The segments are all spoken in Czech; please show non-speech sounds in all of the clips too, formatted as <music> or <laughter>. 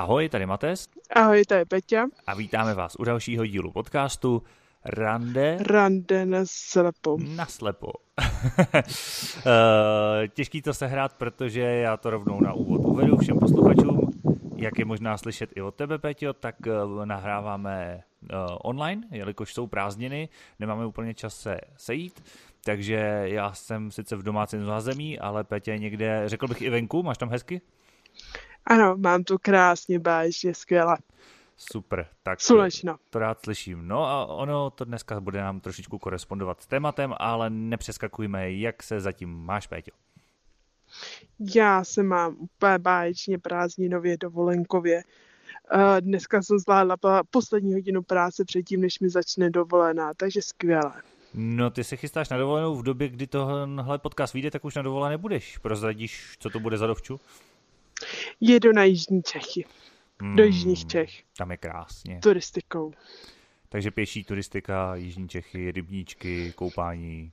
Ahoj, tady Mates. Ahoj, tady Peťa. A vítáme vás u dalšího dílu podcastu Rande... Rande na slepo. Na slepo. <laughs> Eh, těžký to sehrát, protože já to rovnou na úvod uvedu všem posluchačům. Jak je možná slyšet i od tebe, Peťo, tak eh, nahráváme eh, online, jelikož jsou prázdniny, nemáme úplně čas se sejít, takže já jsem sice v domácím zázemí, ale Petě někde, řekl bych i venku, máš tam hezky? Ano, mám tu krásně báječně skvěle. Super, tak Slunečno. to rád slyším. No a ono to dneska bude nám trošičku korespondovat s tématem, ale nepřeskakujme, jak se zatím máš, Péťo. Já se mám úplně báječně prázdninově dovolenkově. Eh, Dneska jsem zvládla poslední hodinu práce předtím, než mi začne dovolená, takže skvěle. No ty se chystáš na dovolenou v době, kdy tohle podcast vyjde, tak už na dovolené budeš. Prozradíš, co to bude za dovču? Jedu na Jižní Čechy, do Jižních Čech, Tam je krásně. turistikou. Takže pěší turistika, Jižní Čechy, rybníčky, koupání,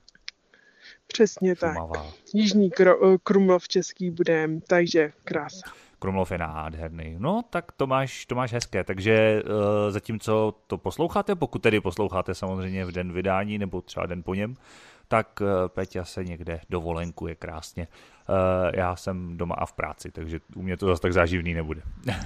Přesně tak. Šumava. Jižní Kro- eh, Krumlov český budem, takže krása. Krumlov je nádherný. No, tak to máš, to máš hezké. Takže uh, zatímco to posloucháte, pokud tedy posloucháte samozřejmě v den vydání nebo třeba den po něm, tak uh, Peťa se někde dovolenkuje krásně. Uh, já jsem doma a v práci, takže u mě to zase tak záživný nebude. <laughs>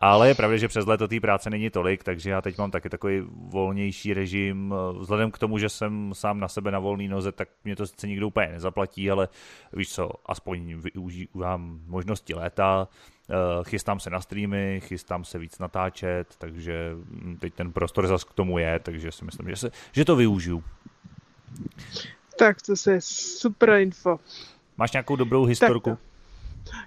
Ale je pravda, že přes léto té práce není tolik, takže já teď mám taky takový volnější režim. Vzhledem k tomu, že jsem sám na sebe na volný noze, tak mě to sice nikdo úplně nezaplatí, ale víš co, aspoň využívám možnosti léta, eh, chystám se na streamy, chystám se víc natáčet, takže teď ten prostor zas k tomu je, takže si myslím, že, se, že to využiju. Tak to je super info. Máš nějakou dobrou historku? Tak to.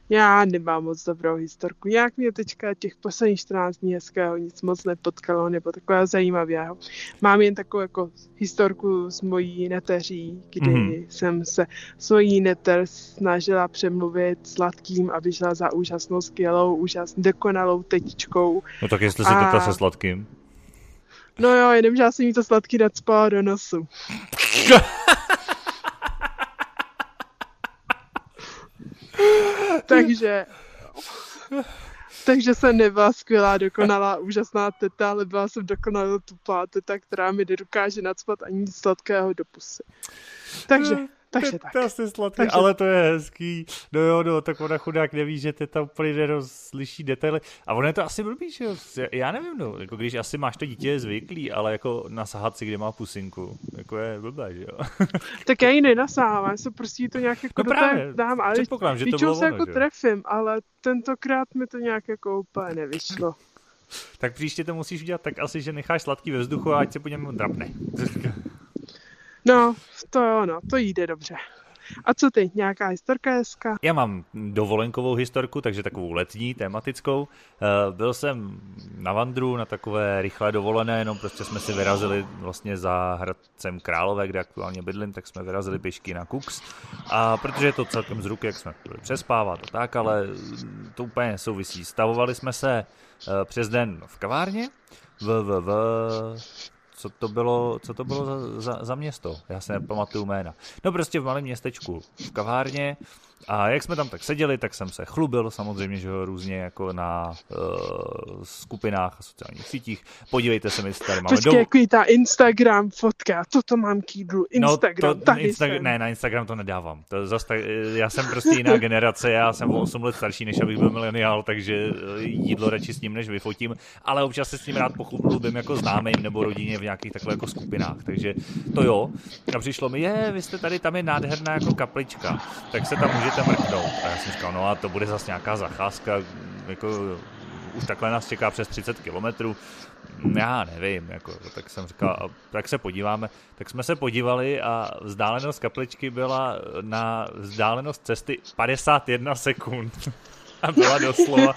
Já nemám moc dobrou historku. Jak mě teďka těch posledních 14 dní hezkého nic moc nepotkalo, nebo takového zajímavého. Mám jen takovou jako historku s mojí neteří, kdy mm. jsem se svojí neter snažila přemluvit sladkým, aby šla za úžasnou, skvělou, úžasnou, dokonalou tetičkou. No tak jestli si A- se sladkým. No jo, jenomže já jsem jí to sladký nadspala do nosu. <laughs> takže takže jsem nebyla skvělá, dokonalá, úžasná teta, ale byla jsem dokonalá tupá teta, která mi nedokáže nadspat ani sladkého do pusy. Takže, takže tak. To asi sladký, Takže- ale to je hezký. No jo, no, tak ona chudák neví, že teta úplně nerozliší detaily. A ono je to asi blbý, že jo? Já nevím, no, jako když asi máš to dítě je zvyklý, ale jako nasahat si, kde má pusinku, jako je blbé, že jo? <laughs> Tak já ji nenasávám, já se prostě to nějak jako No právě, dám, ale předpokládám, že to bylo se ono, jako že trefím, ale tentokrát mi to nějak jako úplně nevyšlo. tak příště to musíš udělat tak asi, že necháš sladký ve vzduchu a ať se po něm drapne. <laughs> No, to jo, no, to jde dobře. A co ty, nějaká historka hezká? Já mám dovolenkovou historku, takže takovou letní, tematickou. Eh, Byl jsem na Vandru, na takové rychlé dovolené, jenom prostě jsme si vyrazili vlastně za Hradcem Králové, kde aktuálně bydlím, tak jsme vyrazili pěšky na Cooks. A protože je to celkem z ruky, jak jsme byli přespávat a tak, ale to úplně nesouvisí. Stavovali jsme se eh, přes den v kavárně, v, v, v co to bylo, co to bylo za, za, za město? Já se nepamatuju jména. No prostě v malém městečku v kavárně a jak jsme tam tak seděli, tak jsem se chlubil samozřejmě, že různě jako na uh, skupinách a sociálních sítích. Podívejte se, my tady máme Počkej, jako ta Instagram fotka, toto mám k jídlu, Instagram, no, to, Insta-. Ne, na Instagram to nedávám. To zas tak, já jsem prostě jiná generace, já jsem o 8 let starší, než abych byl mileniál, takže eh, jídlo radši s ním, než vyfotím, ale občas se s ním rád pochlubím jako známým nebo rodině v nějakých takhle jako skupinách, takže to jo. A přišlo mi, je, vy jste tady, tam je nádherná jako kaplička, tak se tam můžete mrknout. A já jsem říkal, no a to bude zase nějaká zacházka, jako už takhle nás čeká přes 30 kilometrů, já nevím, jako, tak jsem říkal, a tak se podíváme. Tak jsme se podívali a vzdálenost kapličky byla na vzdálenost cesty 51 sekund. A byla doslova,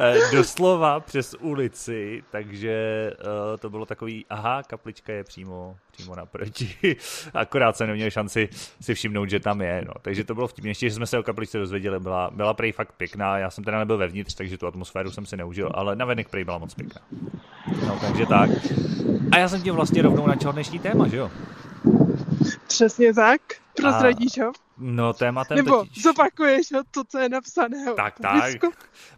eh, doslova přes ulici, takže eh, to bylo takový, aha, kaplička je přímo, přímo naproti. <laughs> Akorát jsem neměl šanci si všimnout, že tam je. No. Takže to bylo vtipně. Ještě, že jsme se o kapličce dozvěděli, byla, byla prej fakt pěkná. Já jsem teda nebyl vevnitř, takže tu atmosféru jsem si neužil, ale navenek prej byla moc pěkná. No, takže tak. A já jsem tím vlastně rovnou načal dnešní téma, že jo? Přesně tak. Prozradíš ho? No tématem Nebo totiž... zopakuješ ho to, co je napsané. Tak, tak.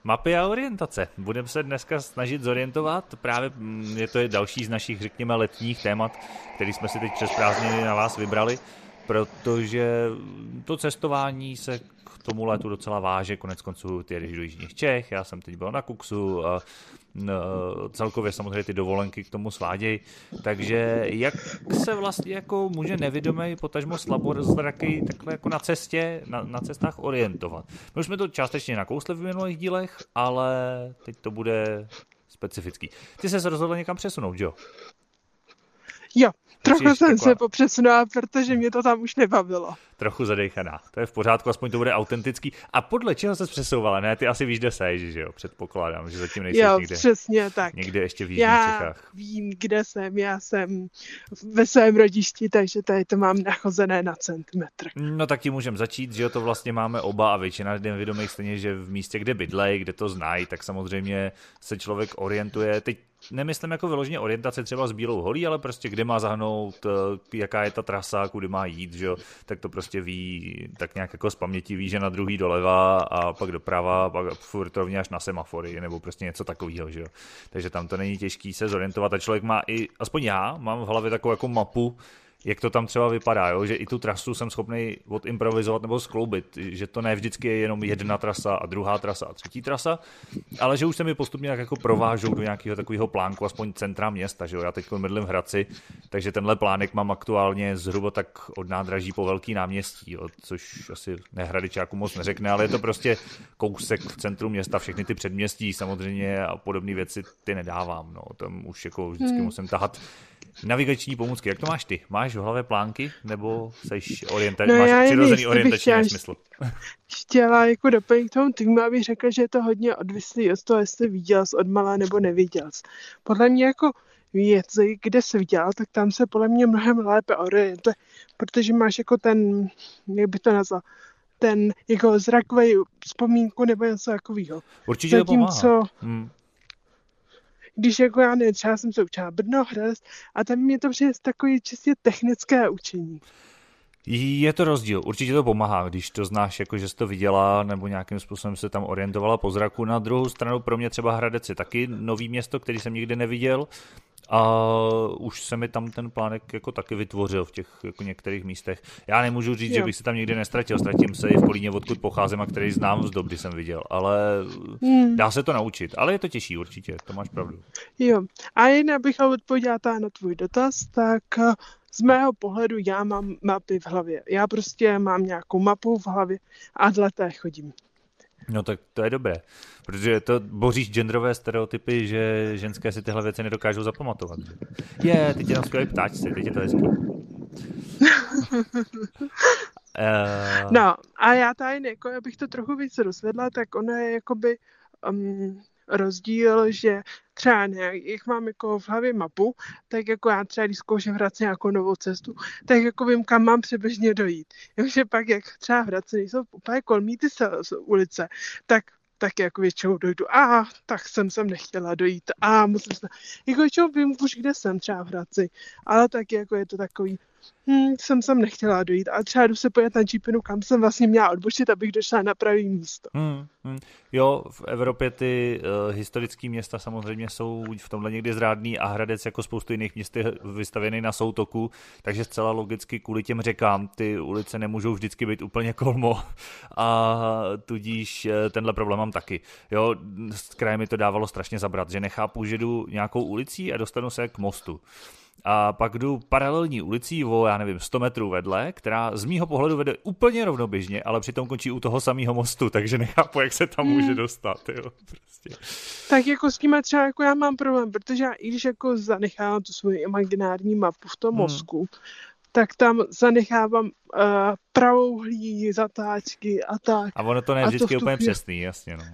Mapy a orientace. Budeme se dneska snažit zorientovat. Právě mm, je to další z našich, řekněme, letních témat, který jsme si teď přes prázdniny na vás vybrali, protože to cestování se k tomu letu docela váže, konec konců ty jedeš do Jižních Čech, já jsem teď byl na Kuksu, a celkově samozřejmě ty dovolenky k tomu svádějí, takže jak se vlastně jako může nevědomý, potažmo slabozraký takhle jako na cestě, na, na cestách orientovat. My už jsme to částečně nakousli v minulých dílech, ale teď to bude specifický. Ty se rozhodl někam přesunout, jo? Jo, trochu jsem taková... se popřesunula, protože mě to tam už nebavilo. Trochu zadechaná. To je v pořádku, aspoň to bude autentický. A podle čeho se přesouvala? Ne, ty asi víš, kde seš, že jo? Předpokládám, že zatím nejsi jo, někde. přesně tak. Někde ještě v Jižních já Čechách. vím, kde jsem. Já jsem ve svém rodišti, takže tady to mám nachozené na centimetr. No tak ti můžeme začít, že jo, to vlastně máme oba a většina lidem vědomých stejně, že v místě, kde bydlej, kde to znají, tak samozřejmě se člověk orientuje. Teď nemyslím jako vyloženě orientace třeba s bílou holí, ale prostě kde má zahnout, eh, jaká je ta trasa, kudy má jít, že tak to prostě ví, tak nějak jako z paměti ví, že na druhý doleva a pak doprava, pak furt rovně až na semafory, nebo prostě něco takového, že. Takže tam to není těžký se zorientovat a člověk má i, aspoň já, mám v hlavě takovou jako mapu, jak to tam třeba vypadá, jo? že i tu trasu jsem schopný odimprovizovat nebo skloubit, že to ne vždycky je jenom jedna trasa a druhá trasa a třetí trasa, ale že už se mi postupně tak jako provážou do nějakého takového plánku, aspoň centra města, že jo? já teď mydlím v Hradci, takže tenhle plánek mám aktuálně zhruba tak od nádraží po velký náměstí, jo? což asi nehradičáku moc neřekne, ale je to prostě kousek v centru města, všechny ty předměstí samozřejmě a podobné věci ty nedávám, no, tam už jako vždycky hmm. musím tahat navigační pomůcky. Jak to máš ty? Máš v hlavě plánky nebo jsi orientační? No, máš přirozený orientační chtěla, nesmysl? Chtěla jako doplnit k tomu týmu, abych řekla, že je to hodně odvislý od toho, jestli viděl jsi od malá nebo neviděl jsi. Podle mě jako věci, kde jsi viděl, tak tam se podle mě mnohem lépe orientuje, protože máš jako ten, jak by to nazval, ten jako zrakový vzpomínku nebo něco takového. Určitě Zatímco, to pomáhá. Hmm když jako já ne, třeba jsem se učila Brno, Hradec a tam mě to přijde takový čistě technické učení. Je to rozdíl, určitě to pomáhá, když to znáš, jako že jsi to viděla nebo nějakým způsobem se tam orientovala po zraku. Na druhou stranu pro mě třeba Hradec je taky nový město, který jsem nikdy neviděl a už se mi tam ten plánek jako taky vytvořil v těch jako některých místech. Já nemůžu říct, jo. že bych se tam nikdy nestratil, ztratím se i v Kolíně, odkud pocházím a který znám z dob, kdy jsem viděl, ale hmm. dá se to naučit, ale je to těžší určitě, to máš pravdu. Jo, a jen abych odpověděla na tvůj dotaz, tak eh, z mého pohledu já mám mapy v hlavě. Já prostě mám nějakou mapu v hlavě a dle té chodím. No tak to je dobré, protože to boříš genderové stereotypy, že ženské si tyhle věci nedokážou zapamatovat. Je, teď je tam skvělý ptáčci, teď je to hezký. uh... <laughs> No a já tady, jako abych to trochu víc rozvedla, tak ona je jakoby um, rozdíl, že třeba ne, jak mám jako v hlavě mapu, tak jako já třeba když zkouším v Hradci nějakou novou cestu, tak jako vím, kam mám přibližně dojít. Jenomže pak, jak třeba v Hradci nejsou úplně kolmí ty ulice, tak tak jako většinou dojdu, a tak jsem sem nechtěla dojít, a musím se, jako většinou vím už, kde jsem třeba v Hradci, ale tak jako je to takový, hm, jsem sem nechtěla dojít a třeba jdu se pojet na Jeepinu, kam jsem vlastně měla odbočit, abych došla na pravý místo. Hmm, hmm. Jo, v Evropě ty uh, historické města samozřejmě jsou v tomhle někdy zrádný a Hradec jako spoustu jiných měst je vystavěný na soutoku, takže zcela logicky kvůli těm řekám ty ulice nemůžou vždycky být úplně kolmo <laughs> a tudíž uh, tenhle problém mám taky. Jo, s krajem mi to dávalo strašně zabrat, že nechápu, že jdu nějakou ulicí a dostanu se k mostu a pak jdu paralelní ulicí o, já nevím, 100 metrů vedle, která z mýho pohledu vede úplně rovnoběžně, ale přitom končí u toho samého mostu, takže nechápu, jak se tam hmm. může dostat, jo, prostě. Tak jako s tím třeba jako já mám problém, protože já i když jako zanechávám tu svoji imaginární mapu v tom hmm. mozku, tak tam zanechávám uh, pravouhlí zatáčky a tak. A ono to ne vždycky úplně chvíli... přesný, jasně, no.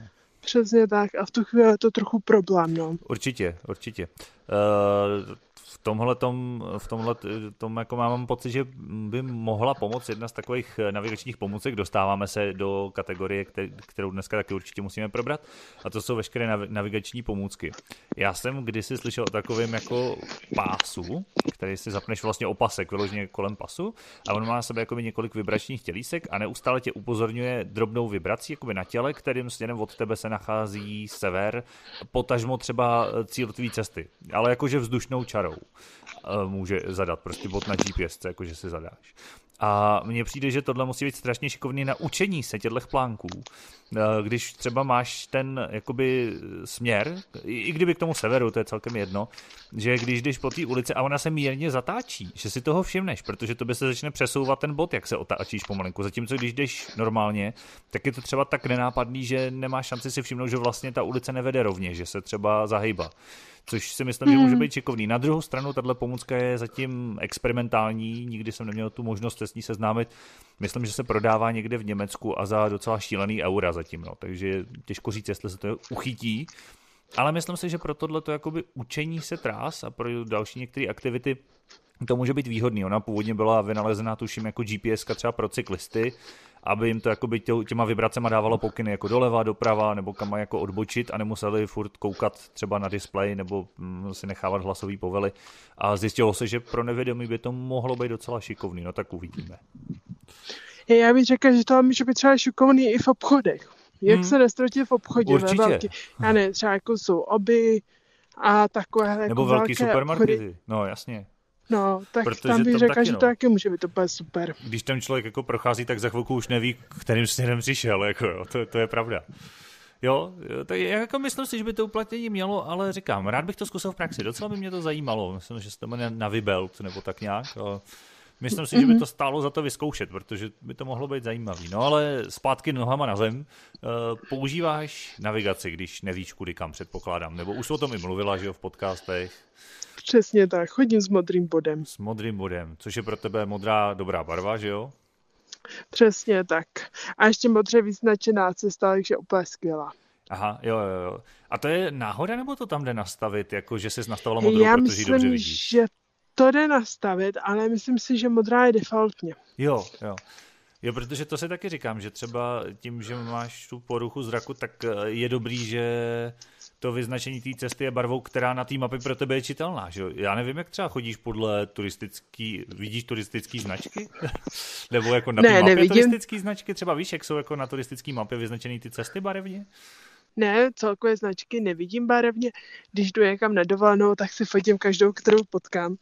Přesně tak a v tu chvíli je to trochu problém, no. Určitě, určitě. Uh, tomhle tom, v tomhle tom jako mám pocit, že by mohla pomoct jedna z takových navigačních pomůcek. Dostáváme se do kategorie, kterou dneska taky určitě musíme probrat, a to jsou veškeré navigační pomůcky. Já jsem kdysi slyšel o takovém jako pásu, který si zapneš vlastně opasek vyloženě kolem pasu a on má na sebe jakoby několik vibračních tělísek a neustále tě upozorňuje drobnou vibrací jakoby na těle, kterým směrem od tebe se nachází sever, potažmo třeba cíl tvý cesty, ale jakože vzdušnou čarou může zadat, prostě bod na GPS, jakože si zadáš. A mně přijde, že tohle musí být strašně šikovný na učení se těchto plánků. Eh, když třeba máš ten jakoby směr, i kdyby k tomu severu, to je celkem jedno, že když jdeš po té ulici a ona se mírně zatáčí, že si toho všimneš, protože to by se začne přesouvat ten bod, jak se otáčíš pomalinku. Zatímco když jdeš normálně, tak je to třeba tak nenápadný, že nemáš šanci si všimnout, že vlastně ta ulice nevede rovně, že se třeba zahýba což si myslím, že může hmm. být šikovný. Na druhou stranu, tahle pomůcka je zatím experimentální, nikdy jsem neměl tu možnost s ní seznámit. Myslím, že se prodává někde v Německu a za docela šílený eura zatím, no. takže těžko říct, jestli se to uchytí. Ale myslím si, že pro tohle to jakoby učení se trás a pro další některé aktivity to může být výhodný. Ona původně byla vynalezená, tuším, jako GPS třeba pro cyklisty, aby jim to jakoby těma vibracema dávalo pokyny jako doleva, doprava, nebo kam mají jako odbočit a nemuseli furt koukat třeba na displej nebo mm, si nechávat hlasový povely. A zjistilo se, že pro nevědomí by to mohlo být docela šikovný, no tak uvidíme. Já bych řekl, že to může být třeba šikovný i v obchodech. Jak hmm. se nestratit v obchodě Určitě. ve velký. Já ne, třeba jako jsou oby a takové Nebo jako velký supermarkety, obchody. no jasně. No, tak Protože tam bych řekla, taky, že no. to taky může být úplně super. Když ten člověk jako prochází, tak za chvilku už neví, kterým směrem přišel, jako jo, to, to je pravda. Jo, tak jako myslím si, že by to uplatnění mělo, ale říkám, rád bych to zkusil v praxi, docela by mě to zajímalo, myslím, že se to jmenuje Navibelt nebo tak nějak. A myslím si, mm-hmm. že by mhm. to stálo za to vyzkoušet, protože by to mohlo být zajímavý. No ale zpátky nohama na zem, uh, používáš navigaci, když nevíš kudy kam předpokládám, nebo už o tom i mluvila, že jo, v podcastech. Přesně tak, chodím s modrým bodem. S modrým bodem, což je pro tebe modrá dobrá barva, že jo? Přesně tak. A ještě modře vyznačená cesta, takže úplně skvělá. Aha, jo, jo, jo. A to je náhoda, nebo to tam jde nastavit, jako že jsi nastavila modrou, Já protože myslím, dobře vidíš? že to jde nastavit, ale myslím si, že modrá je defaultně. Jo, jo. Jo, protože to si taky říkám, že třeba tím, že máš tu poruchu zraku, tak je dobrý, že to vyznačení té cesty je barvou, která na té mapě pro tebe je čitelná. Že? Já nevím, jak třeba chodíš podle turistický, vidíš turistický značky? <laughs> Nebo jako na té mapě nevidím. turistický značky? Třeba víš, jak jsou jako na turistické mapě vyznačené ty cesty barevně? Ne, celkové značky nevidím barevně. Když jdu někam na dovolenou, tak si fotím každou, kterou potkám.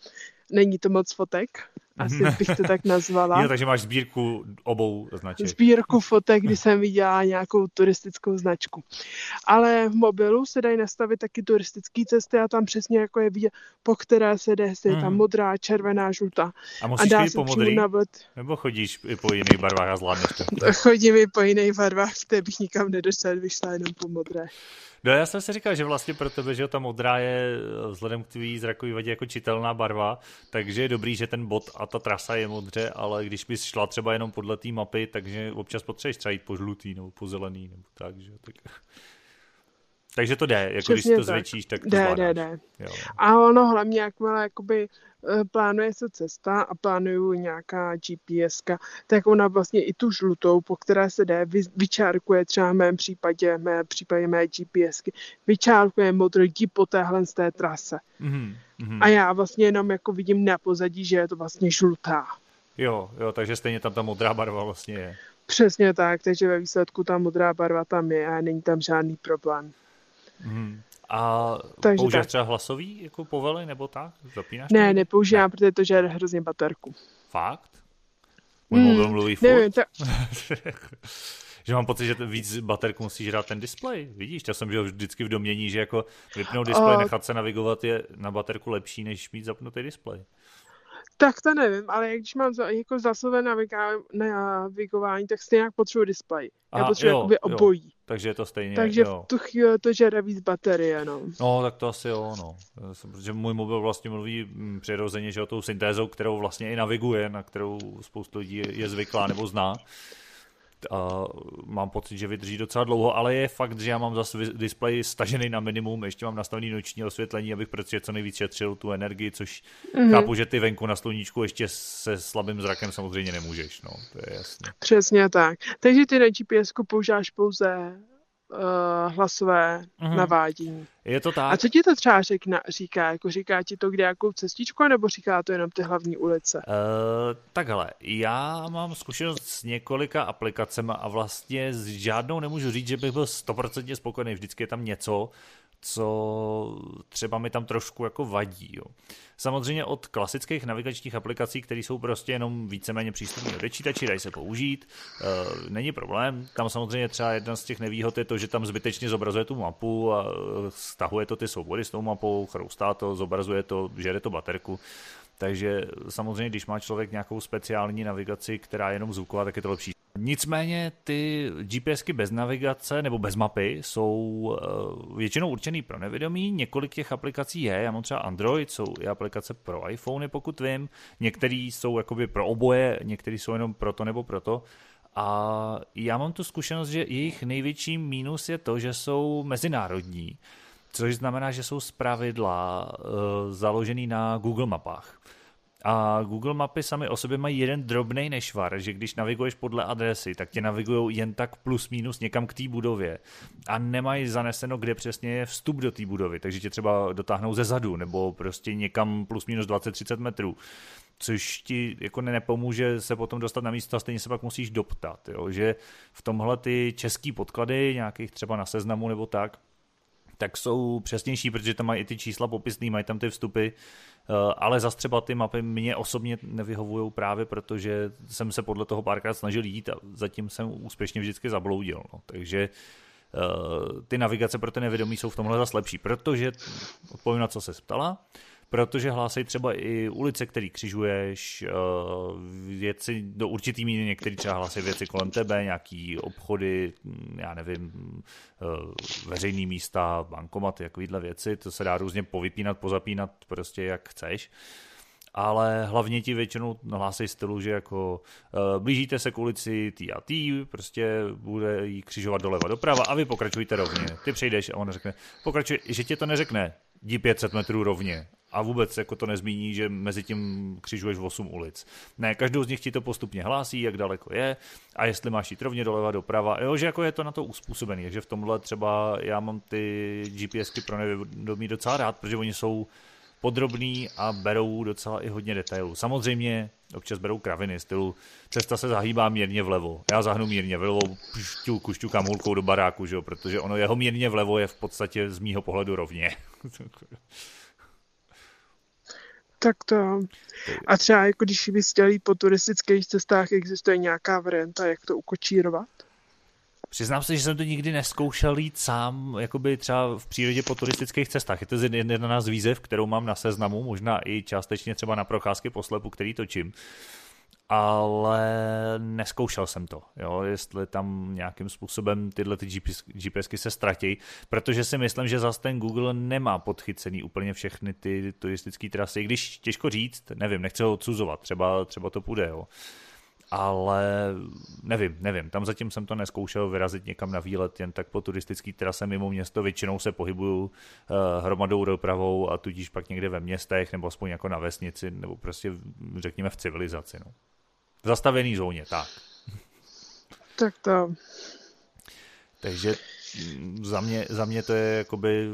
Není to moc fotek, asi bych to tak nazvala. <laughs> Jo, takže máš sbírku obou značek. Sbírku fotek, kdy jsem viděla nějakou turistickou značku. Ale v mobilu se dají nastavit taky turistické cesty a tam přesně jako je vidět, po které se jde, jestli je tam mhm. modrá, červená, žlutá. A musíš a dá po modrý? Navod... Nebo chodíš i po jiných barvách a zvládneš to? <laughs> Chodím i po jiných barvách, které bych nikam nedošel, vyšla jenom po modré. No já jsem si říkal, že vlastně pro tebe, že ta modrá je vzhledem k tvý zrakový vadě jako čitelná barva, takže je dobrý, že ten bod a ta trasa je modře, ale když bys šla třeba jenom podle té mapy, takže občas potřebuješ třeba jít po žlutý nebo po zelený nebo tak, že tak. Takže to jde, jako Přesně když to tak. zvětšíš, tak to jde, jde, jde. A ono hlavně, jakmile jakoby plánuje se cesta a plánuju nějaká GPS, tak ona vlastně i tu žlutou, po které se jde, vyčárkuje třeba v mém případě, v mém případě mé GPSky, vyčárkuje modrý po téhle z té trase. Mm-hmm. A já vlastně jenom jako vidím na pozadí, že je to vlastně žlutá. Jo, jo, takže stejně tam ta modrá barva vlastně je. Přesně tak, takže ve výsledku ta modrá barva tam je a není tam žádný problém. Mm. A Takže používáš tak. třeba hlasový jako povely nebo tak? Zapínáš ne, to? nepoužívám, ne. protože to žere hrozně baterku. Fakt? Můj mm, mobil mluví furt? Nevím, to... <laughs> že mám pocit, že víc baterku musí žrát ten displej. Vidíš, já jsem žil vždycky v domění, že jako vypnout displej, uh, nechat se navigovat je na baterku lepší, než mít zapnutý displej. Tak to nevím, ale když mám za, jako zasové navigování, tak stejně potřebuji displej. Aha, Já potřebuji jakoby obojí. Jo. Takže je to stejně, Takže jo. v tu chvíli to žere víc baterie, no. No, tak to asi jo, no. Protože můj mobil vlastně mluví mm, přirozeně, že o tou syntézou, kterou vlastně i naviguje, na kterou spoustu lidí je zvyklá nebo zná. A mám pocit, že vydrží docela dlouho, ale je fakt, že já mám zase displej stažený na minimum, ještě mám nastavený noční osvětlení, abych prostě co nejvíc šetřil tu energii, což mm-hmm. chápu, že ty venku na sluníčku ještě se slabým zrakem samozřejmě nemůžeš, no, to je jasné. Přesně tak. Takže ty na GPS používáš pouze uh, hlasové mm-hmm. navádění. Je to tak. A co ti to třeba řekna, říká? Jako říká ti to kde jakou cestičku, nebo říká to jenom ty hlavní ulice? Uh, takhle, já mám zkušenost s několika aplikacemi a vlastně s žádnou nemůžu říct, že bych byl stoprocentně spokojený. Vždycky je tam něco, co třeba mi tam trošku jako vadí. Jo. Samozřejmě od klasických navigačních aplikací, které jsou prostě jenom víceméně přístupné do počítači, dají se použít, e, není problém. Tam samozřejmě třeba jedna z těch nevýhod je to, že tam zbytečně zobrazuje tu mapu a stahuje to ty svobody s tou mapou, chroustá to, zobrazuje to, žere to baterku. Takže samozřejmě, když má člověk nějakou speciální navigaci, která je jenom zvuková, tak je to lepší. Nicméně ty GPSky bez navigace nebo bez mapy jsou eh, většinou určený pro nevědomí. Několik těch aplikací je, já mám třeba Android, jsou i aplikace pro iPhony, pokud vím. Některé jsou jakoby pro oboje, některé jsou jenom pro to nebo pro to. A já mám tu zkušenost, že jejich největší mínus je to, že jsou mezinárodní, což znamená, že jsou zpravidla uh, založený na Google mapách. A Google mapy sami o sobě mají jeden drobný nešvar, že když naviguješ podle adresy, tak tě navigují jen tak plus minus někam k té budově a nemají zaneseno, kde přesně je vstup do té budovy, takže tě třeba dotáhnou ze zadu nebo prostě někam plus minus 20-30 metrů což ti jako nepomůže se potom dostat na místo a stejně se pak musíš doptat, jo? že v tomhle ty český podklady, nějakých třeba na seznamu nebo tak, tak jsou přesnější, protože tam mají i ty čísla popisný, mají tam ty vstupy, Eh, ale zase třeba ty mapy mě osobně nevyhovují právě, protože jsem se podle toho párkrát snažil jít a zatím jsem úspěšně vždycky zabloudil. No. Takže eh, ty navigace pro ty nevědomí jsou v tomhle zase lepší, protože, odpovím na co se ptala, protože hlásají třeba i ulice, které křižuješ, eh, věci do určitý míry, některý třeba hlásají věci kolem tebe, nějaký obchody, hm, já nevím, eh, veřejný místa, bankomaty, takovýhle věci, to se dá různě povypínat, pozapínat, prostě jak chceš ale hlavně ti většinou hlásí stylu, že jako uh, blížíte se k ulici tý a tý, prostě bude jí křižovat doleva doprava a vy pokračujte rovně. Ty přejdeš a on řekne, pokračuj, že ti to neřekne, jdi 500 metrů rovně a vůbec jako to nezmíní, že mezi tím křižuješ 8 ulic. Ne, každou z nich ti to postupně hlásí, jak daleko je a jestli máš jít rovně doleva, doprava, jo, že jako je to na to uspůsobený, že v tomhle třeba já mám ty GPSky pro nevědomí docela rád, protože oni jsou podrobný a berou docela i hodně detailů. Samozřejmě občas berou kraviny, stylu cesta se zahýbá mírně vlevo. Já zahnu mírně vlevo, pšťu, kušťukám hulkou do baráku, že jo, protože ono jeho mírně vlevo je v podstatě z mýho pohledu rovně. <laughs> Tak to. A třeba jako když bys chtěl po turistických cestách, existuje nějaká varianta, jak to ukočírovat? Přiznám se, že jsem to nikdy neskoušel jít sám, jakoby třeba v přírodě po turistických cestách. Je to jedna z výzev, kterou mám na seznamu, možná i částečně třeba na procházky po slepu, který točím ale neskoušel jsem to, jo, jestli tam nějakým způsobem tyhle ty GPS, GPSky se ztratí, protože si myslím, že zase ten Google nemá podchycený úplně všechny ty turistické trasy, když těžko říct, nevím, nechci ho odsuzovat, třeba, třeba to půjde, jo. Ale nevím, nevím, tam zatím jsem to neskoušel vyrazit někam na výlet jen tak po turistické trase mimo město, většinou se pohybuju uh, hromadou dopravou a tudíž pak někde ve městech nebo aspoň jako na vesnici nebo prostě řekněme v civilizaci. No. V zastavený zóně, tak. Tak to. Takže za mě, za mě to je jakoby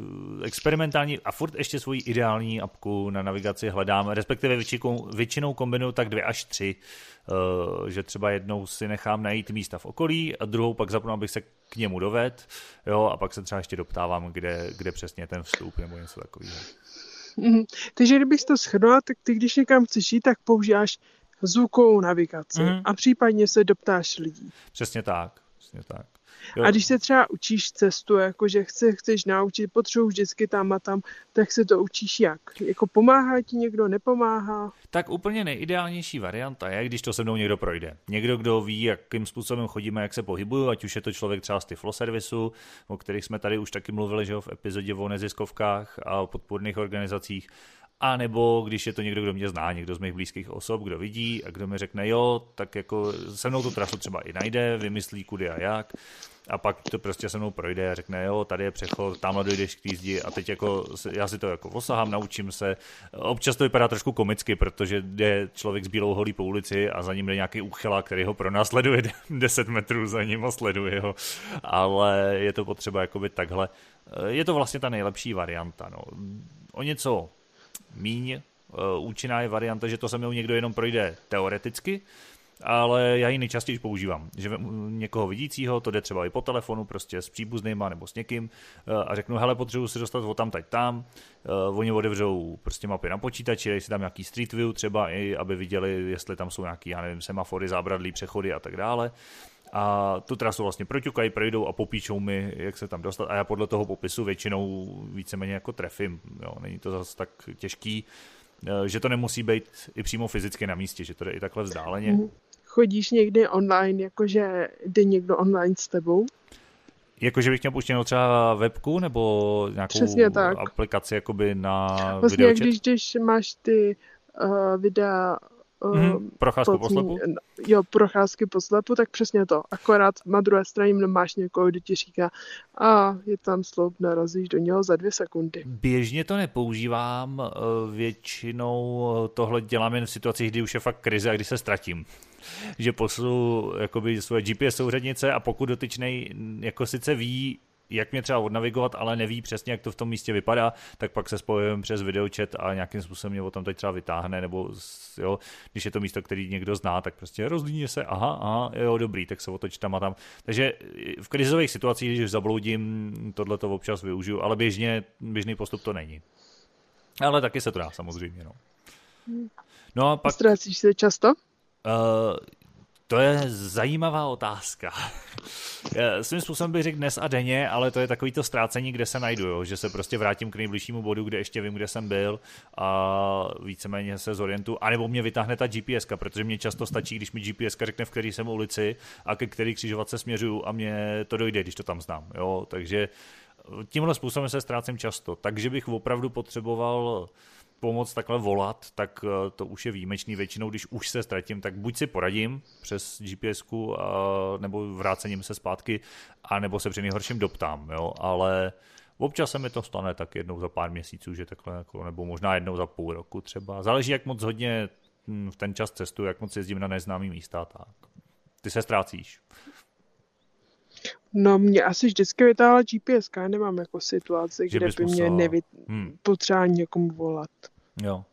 experimentální a furt ještě svoji ideální apku na navigaci hledám, respektive většinou, většinou kombinuju tak dvě až tři, uh, že třeba jednou si nechám najít místa v okolí a druhou pak zapnu, abych se k němu doved, jo, a pak se třeba ještě doptávám, kde, kde přesně ten vstup nebo něco takového. Mm-hmm. Takže kdybych to shrnula, tak ty když někam chceš jít, tak používáš zvukovou navigaci mm. a případně se doptáš lidí. Přesně tak, přesně tak. Jo. A když se třeba učíš cestu, jakože chce, chceš naučit, potřebuji vždycky tam a tam, tak se to učíš jak? Jako pomáhá ti někdo, nepomáhá? Tak úplně nejideálnější varianta je, když to se mnou někdo projde. Někdo, kdo ví, jakým způsobem chodíme, jak se pohybuju, ať už je to člověk třeba z Tiflo servisu, o kterých jsme tady už taky mluvili, že jo, v epizodě o neziskovkách a podpůrných organizacích, a nebo když je to někdo, kdo mě zná, někdo z mých blízkých osob, kdo vidí a kdo mi řekne jo, tak jako se mnou tu trasu třeba i najde, vymyslí kudy a jak a pak to prostě se mnou projde a řekne, jo, tady je přechod, tamhle dojdeš k té zdi a teď jako já si to jako osahám, naučím se. Občas to vypadá trošku komicky, protože jde člověk s bílou holí po ulici a za ním jde nějaký úchyla, který ho pronásleduje <laughs> 10 metrů za ním a sleduje ho, ale je to potřeba jakoby takhle. Je to vlastně ta nejlepší varianta, no. O něco míň eh, účinná je varianta, že to se mnou někdo jenom projde teoreticky, ale já ji nejčastěji používám. Že někoho vidícího, to jde třeba i po telefonu, prostě s příbuznýma nebo s někým eh, a řeknu, hele, potřebuji se dostat od tam, teď tam. Uh, oni otevřou prostě mapy na počítači, dají si tam nějaký street view třeba, i aby viděli, jestli tam jsou nějaký, já nevím, semafory, zábradlí, přechody a tak dále a tu trasu vlastně proťukají, projdou a popíšou mi, jak se tam dostat a já podle toho popisu většinou víceméně jako trefím, jo, není to zase tak těžký, eh, že to nemusí být i přímo fyzicky na místě, že to jde i takhle vzdáleně. Mhm. Chodíš někdy online, jakože jde někdo online s tebou? Jakože bych měl puštěnou třeba webku nebo nějakou Přesně tak. aplikaci jakoby na Vlastně videočet? když, když máš ty uh, videa Mm, procházku po slepu? Jo, procházky po slepu, tak přesně to. Akorát na druhé straně máš někoho, kdo ti říká, a je tam sloup, narazíš do něho za dvě sekundy. Běžně to nepoužívám, eh, většinou tohle dělám jen v situacích, kdy už je fakt krize a kdy se ztratím že poslu jakoby svoje GPS souřadnice a pokud dotyčnej jako sice ví, jak mě třeba odnavigovat, ale neví přesně, jak to v tom místě vypadá, tak pak se spojujeme přes videočet a nějakým způsobem mě o tom teď třeba vytáhne, nebo jo, když je to místo, který někdo zná, tak prostě rozlíně se, aha, aha, jo, dobrý, tak se otoč tam a tam. Takže v krizových situacích, když zabloudím, tohle to občas využiju, ale běžně, běžný postup to není. Ale taky se to dá samozřejmě, no. No a pak... Ztrácíš se často? Uh, to je zajímavá otázka. Svým způsobem bych řekl dnes a denně, ale to je takový to ztrácení, kde se najdu, jo? že se prostě vrátím k nejbližšímu bodu, kde ještě vím, kde jsem byl a víceméně se zorientu, anebo mě vytáhne ta GPS, protože mě často stačí, když mi GPS řekne, v který jsem ulici a ke který křižovatce směřuju a mě to dojde, když to tam znám. Jo? Takže tímhle způsobem se ztrácím často, takže bych opravdu potřeboval pomoc takhle volat, tak eh, to už je výjimečný. Většinou, když už se ztratím, tak buď si poradím přes gps nebo vrácením se zpátky, a nebo se při nejhorším doptám, jo, ale občas se mi to stane tak jednou za pár měsíců, že takhle, jako, nebo možná jednou za půl roku třeba. Záleží, jak moc hodně hm, v ten čas cestu, jak moc jezdím na neznámý místa, tak. Ty se ztrácíš. No mě asi vždycky vytáhla GPS, já nemám jako situaci, že kde by mě nevy... hmm. potřeba někomu volat. Jo.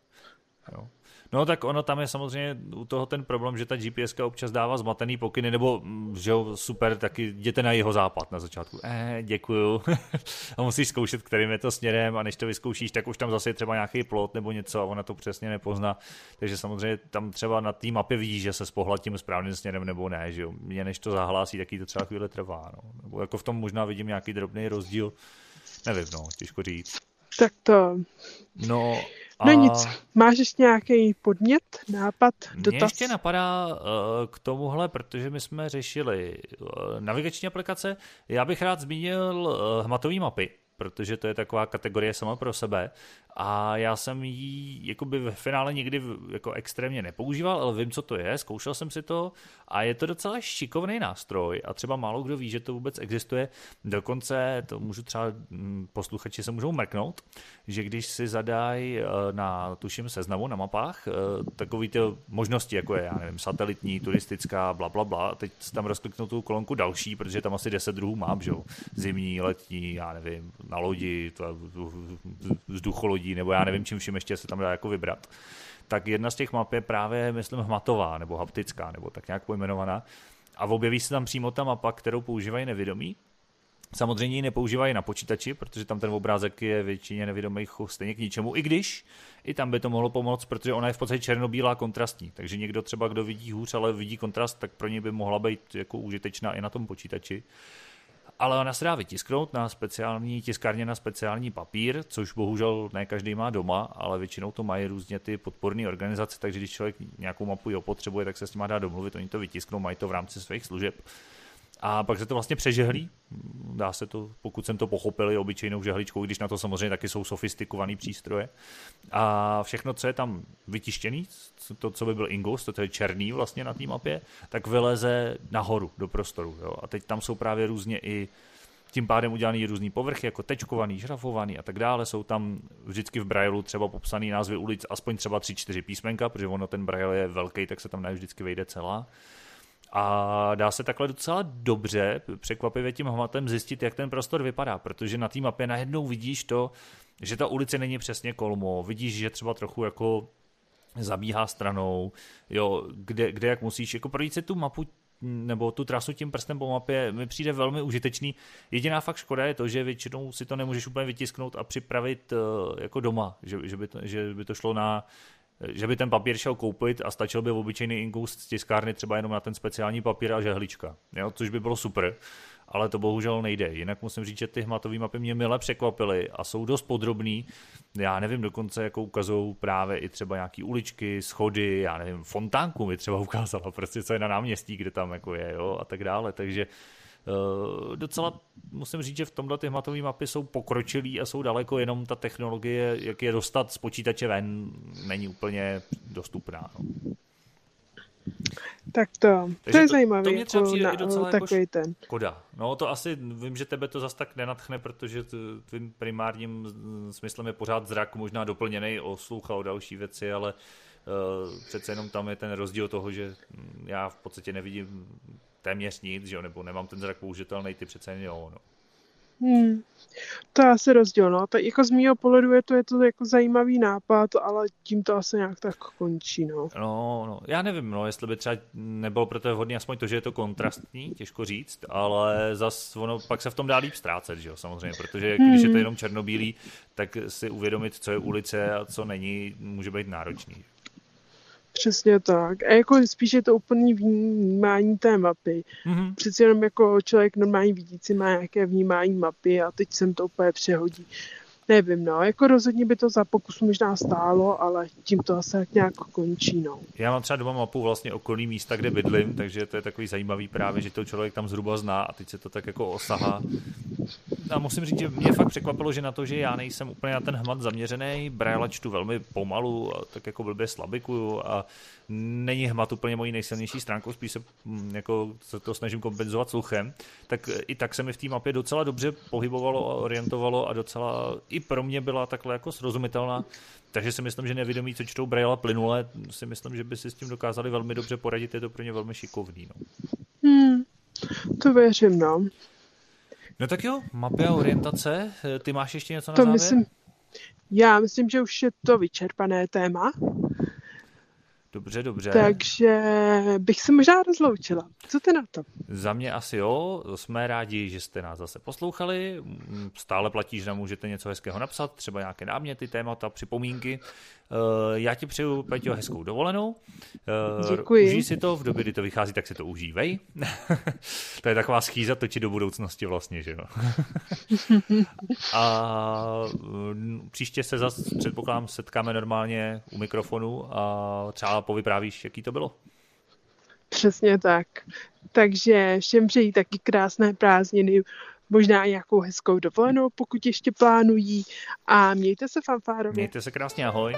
jo. No tak ono tam je samozřejmě u toho ten problém, že ta GPS občas dává zmatený pokyny, nebo mm, že jo, super, taky jděte na jeho západ na začátku. Eh, děkuju. <laughs> a musíš zkoušet, kterým je to směrem a než to vyzkoušíš, tak už tam zase je třeba nějaký plot nebo něco a ona to přesně nepozná. Takže samozřejmě tam třeba na té mapě vidíš, že se spohla tím správným směrem nebo ne, že jo. Mě než to zahlásí, taky to třeba chvíli trvá. No. Nebo jako v tom možná vidím nějaký drobný rozdíl. Nevím, no, těžko říct. Tak to... No, No nic, máš ještě nějaký podnět, nápad, dotaz? Mě ještě napadá uh, k tomuhle, protože my jsme řešili uh, navigační aplikace. Já bych rád zmínil uh, hmatové mapy, protože to je taková kategorie sama pro sebe a já jsem ji jakoby ve finále nikdy jako extrémně nepoužíval, ale vím, co to je, zkoušel jsem si to a je to docela šikovný nástroj a třeba málo kdo ví, že to vůbec existuje. Dokonce to můžu třeba mm, posluchači se můžou mrknout, že když si zadají eh, na, tuším, seznamu na mapách eh, takový ty možnosti, jako je, já nevím, satelitní, turistická, bla, bla, bla, teď tam rozkliknu tu kolonku další, protože tam asi 10 druhů mám, že jo, zimní, letní, já nevím, na lodi, vzducholodí, lidí, nebo já nevím, čím vším ještě se tam dá jako vybrat, tak jedna z těch map je právě, myslím, hmatová nebo haptická, nebo tak nějak pojmenovaná. A objeví se tam přímo ta mapa, kterou používají nevědomí. Samozřejmě ji nepoužívají na počítači, protože tam ten obrázek je většině nevědomých stejně k ničemu, i když i tam by to mohlo pomoct, protože ona je v podstatě černobílá kontrastní. Takže někdo třeba, kdo vidí hůř, ale vidí kontrast, tak pro něj by mohla být jako užitečná i na tom počítači ale ona se dá vytisknout na speciální tiskárně na speciální papír, což bohužel ne každý má doma, ale většinou to mají různě ty podporné organizace, takže když člověk nějakou mapu jo potřebuje, tak se s tím dá domluvit, oni to vytisknou, mají to v rámci svých služeb. A pak se to vlastně přežehlí, dá se to, pokud jsem to pochopil, i obyčejnou žehličkou, když na to samozřejmě taky jsou sofistikované přístroje. A všechno, co je tam vytištěný, to, co by byl Ingus, to, to je černý vlastně na té mapě, tak vyleze nahoru do prostoru. Jo? A teď tam jsou právě různě i tím pádem udělaný různý povrchy, jako tečkovaný, žrafovaný a tak dále. Jsou tam vždycky v Braillu třeba popsaný názvy ulic, aspoň třeba 3-4 písmenka, protože ono ten Braille je velký, tak se tam ne vždycky vejde celá. A dá se takhle docela dobře, překvapivě tím hmatem zjistit, jak ten prostor vypadá, protože na té mapě najednou vidíš to, že ta ulice není přesně kolmo, vidíš, že třeba trochu jako zabíhá stranou, jo, kde, kde jak musíš, jako projít si tu mapu nebo tu trasu tím prstem po mapě mi přijde velmi užitečný. Jediná fakt škoda je to, že většinou si to nemůžeš úplně vytisknout a připravit uh, jako doma, že, že, by to, že by to šlo na že by ten papír šel koupit a stačil by obyčejný inkus z tiskárny třeba jenom na ten speciální papír a žehlička, jo, což by bylo super, ale to bohužel nejde. Jinak musím říct, že ty hmatové mapy mě mile překvapily a jsou dost podrobný. Já nevím dokonce, jako ukazují právě i třeba nějaký uličky, schody, já nevím, fontánku mi třeba ukázala, prostě co je na náměstí, kde tam jako je, jo, a tak dále, takže docela musím říct, že v tomhle ty hmatové mapy jsou pokročilý a jsou daleko, jenom ta technologie, jak je dostat z počítače ven, není úplně dostupná. No. Tak to, to je zajímavé. To mě třeba jako na, docela takový jako ten. Škoda. No to asi, vím, že tebe to zas tak nenatchne, protože tvým primárním smyslem je pořád zrak, možná doplněný o sluch a o další věci, ale uh, přece jenom tam je ten rozdíl toho, že já v podstatě nevidím téměř nic, že jo, nebo nemám ten zrak použitelný, ty přece jo, no. Hmm. To je asi rozdíl, no. Tak jako z mýho pohledu je to, je to jako zajímavý nápad, ale tím to asi nějak tak končí, no. No, no. Já nevím, no, jestli by třeba nebylo pro to vhodné aspoň to, že je to kontrastní, těžko říct, ale zas ono pak se v tom dá líp ztrácet, že jo, samozřejmě, protože hmm. když je to jenom černobílý, tak si uvědomit, co je ulice a co není, může být náročný. Přesně tak. A jako spíš je to úplný vnímání té mapy. Mm-hmm. Přeci jenom jako člověk normální vidící má nějaké vnímání mapy a teď jsem to úplně přehodí. Nevím, no, jako rozhodně by to za pokus možná stálo, ale tím to asi nějak končí, no. Já mám třeba doma mapu vlastně okolí místa, kde bydlím, takže to je takový zajímavý právě, že to člověk tam zhruba zná a teď se to tak jako osahá. A musím říct, že mě fakt překvapilo, že na to, že já nejsem úplně na ten hmat zaměřený, Braille čtu velmi pomalu, a tak jako blbě slabikuju a není hmat úplně mojí nejsilnější stránkou, spíš se mm, jako se to snažím kompenzovat sluchem, tak i tak se mi v té mapě docela dobře pohybovalo a orientovalo a docela i pro mě byla takhle jako srozumitelná. Takže si myslím, že nevědomí, co čtou Braille plynule, si myslím, že by si s tím dokázali velmi dobře poradit, je to pro ně velmi šikovný. No. Hmm, to věřím, no. No tak jo, mapy a orientace. Ty máš ještě něco na to závěr? Myslím, já myslím, že už je to vyčerpané téma. Dobře, dobře. Takže bych se možná rozloučila. Co ty na to? Za mě asi jo. Jsme rádi, že jste nás zase poslouchali. Stále platí, že nám můžete něco hezkého napsat, třeba nějaké náměty, témata, připomínky. Eh, já ti přeju, Peťo, hezkou dovolenou. Eh, Děkuji. Užij si to, v době, kdy to vychází, tak si to užívej. <laughs> to je taková schýza točit do budoucnosti vlastně, že jo. <laughs> a mm, příště se zase, předpokládám, setkáme normálně u mikrofonu a třeba povyprávíš, jaký to bylo. Přesně tak. Takže všem přeji taky krásné prázdniny, možná nějakou hezkou dovolenou, pokud ještě plánují a mějte se fanfárově. Mějte se krásně, ahoj.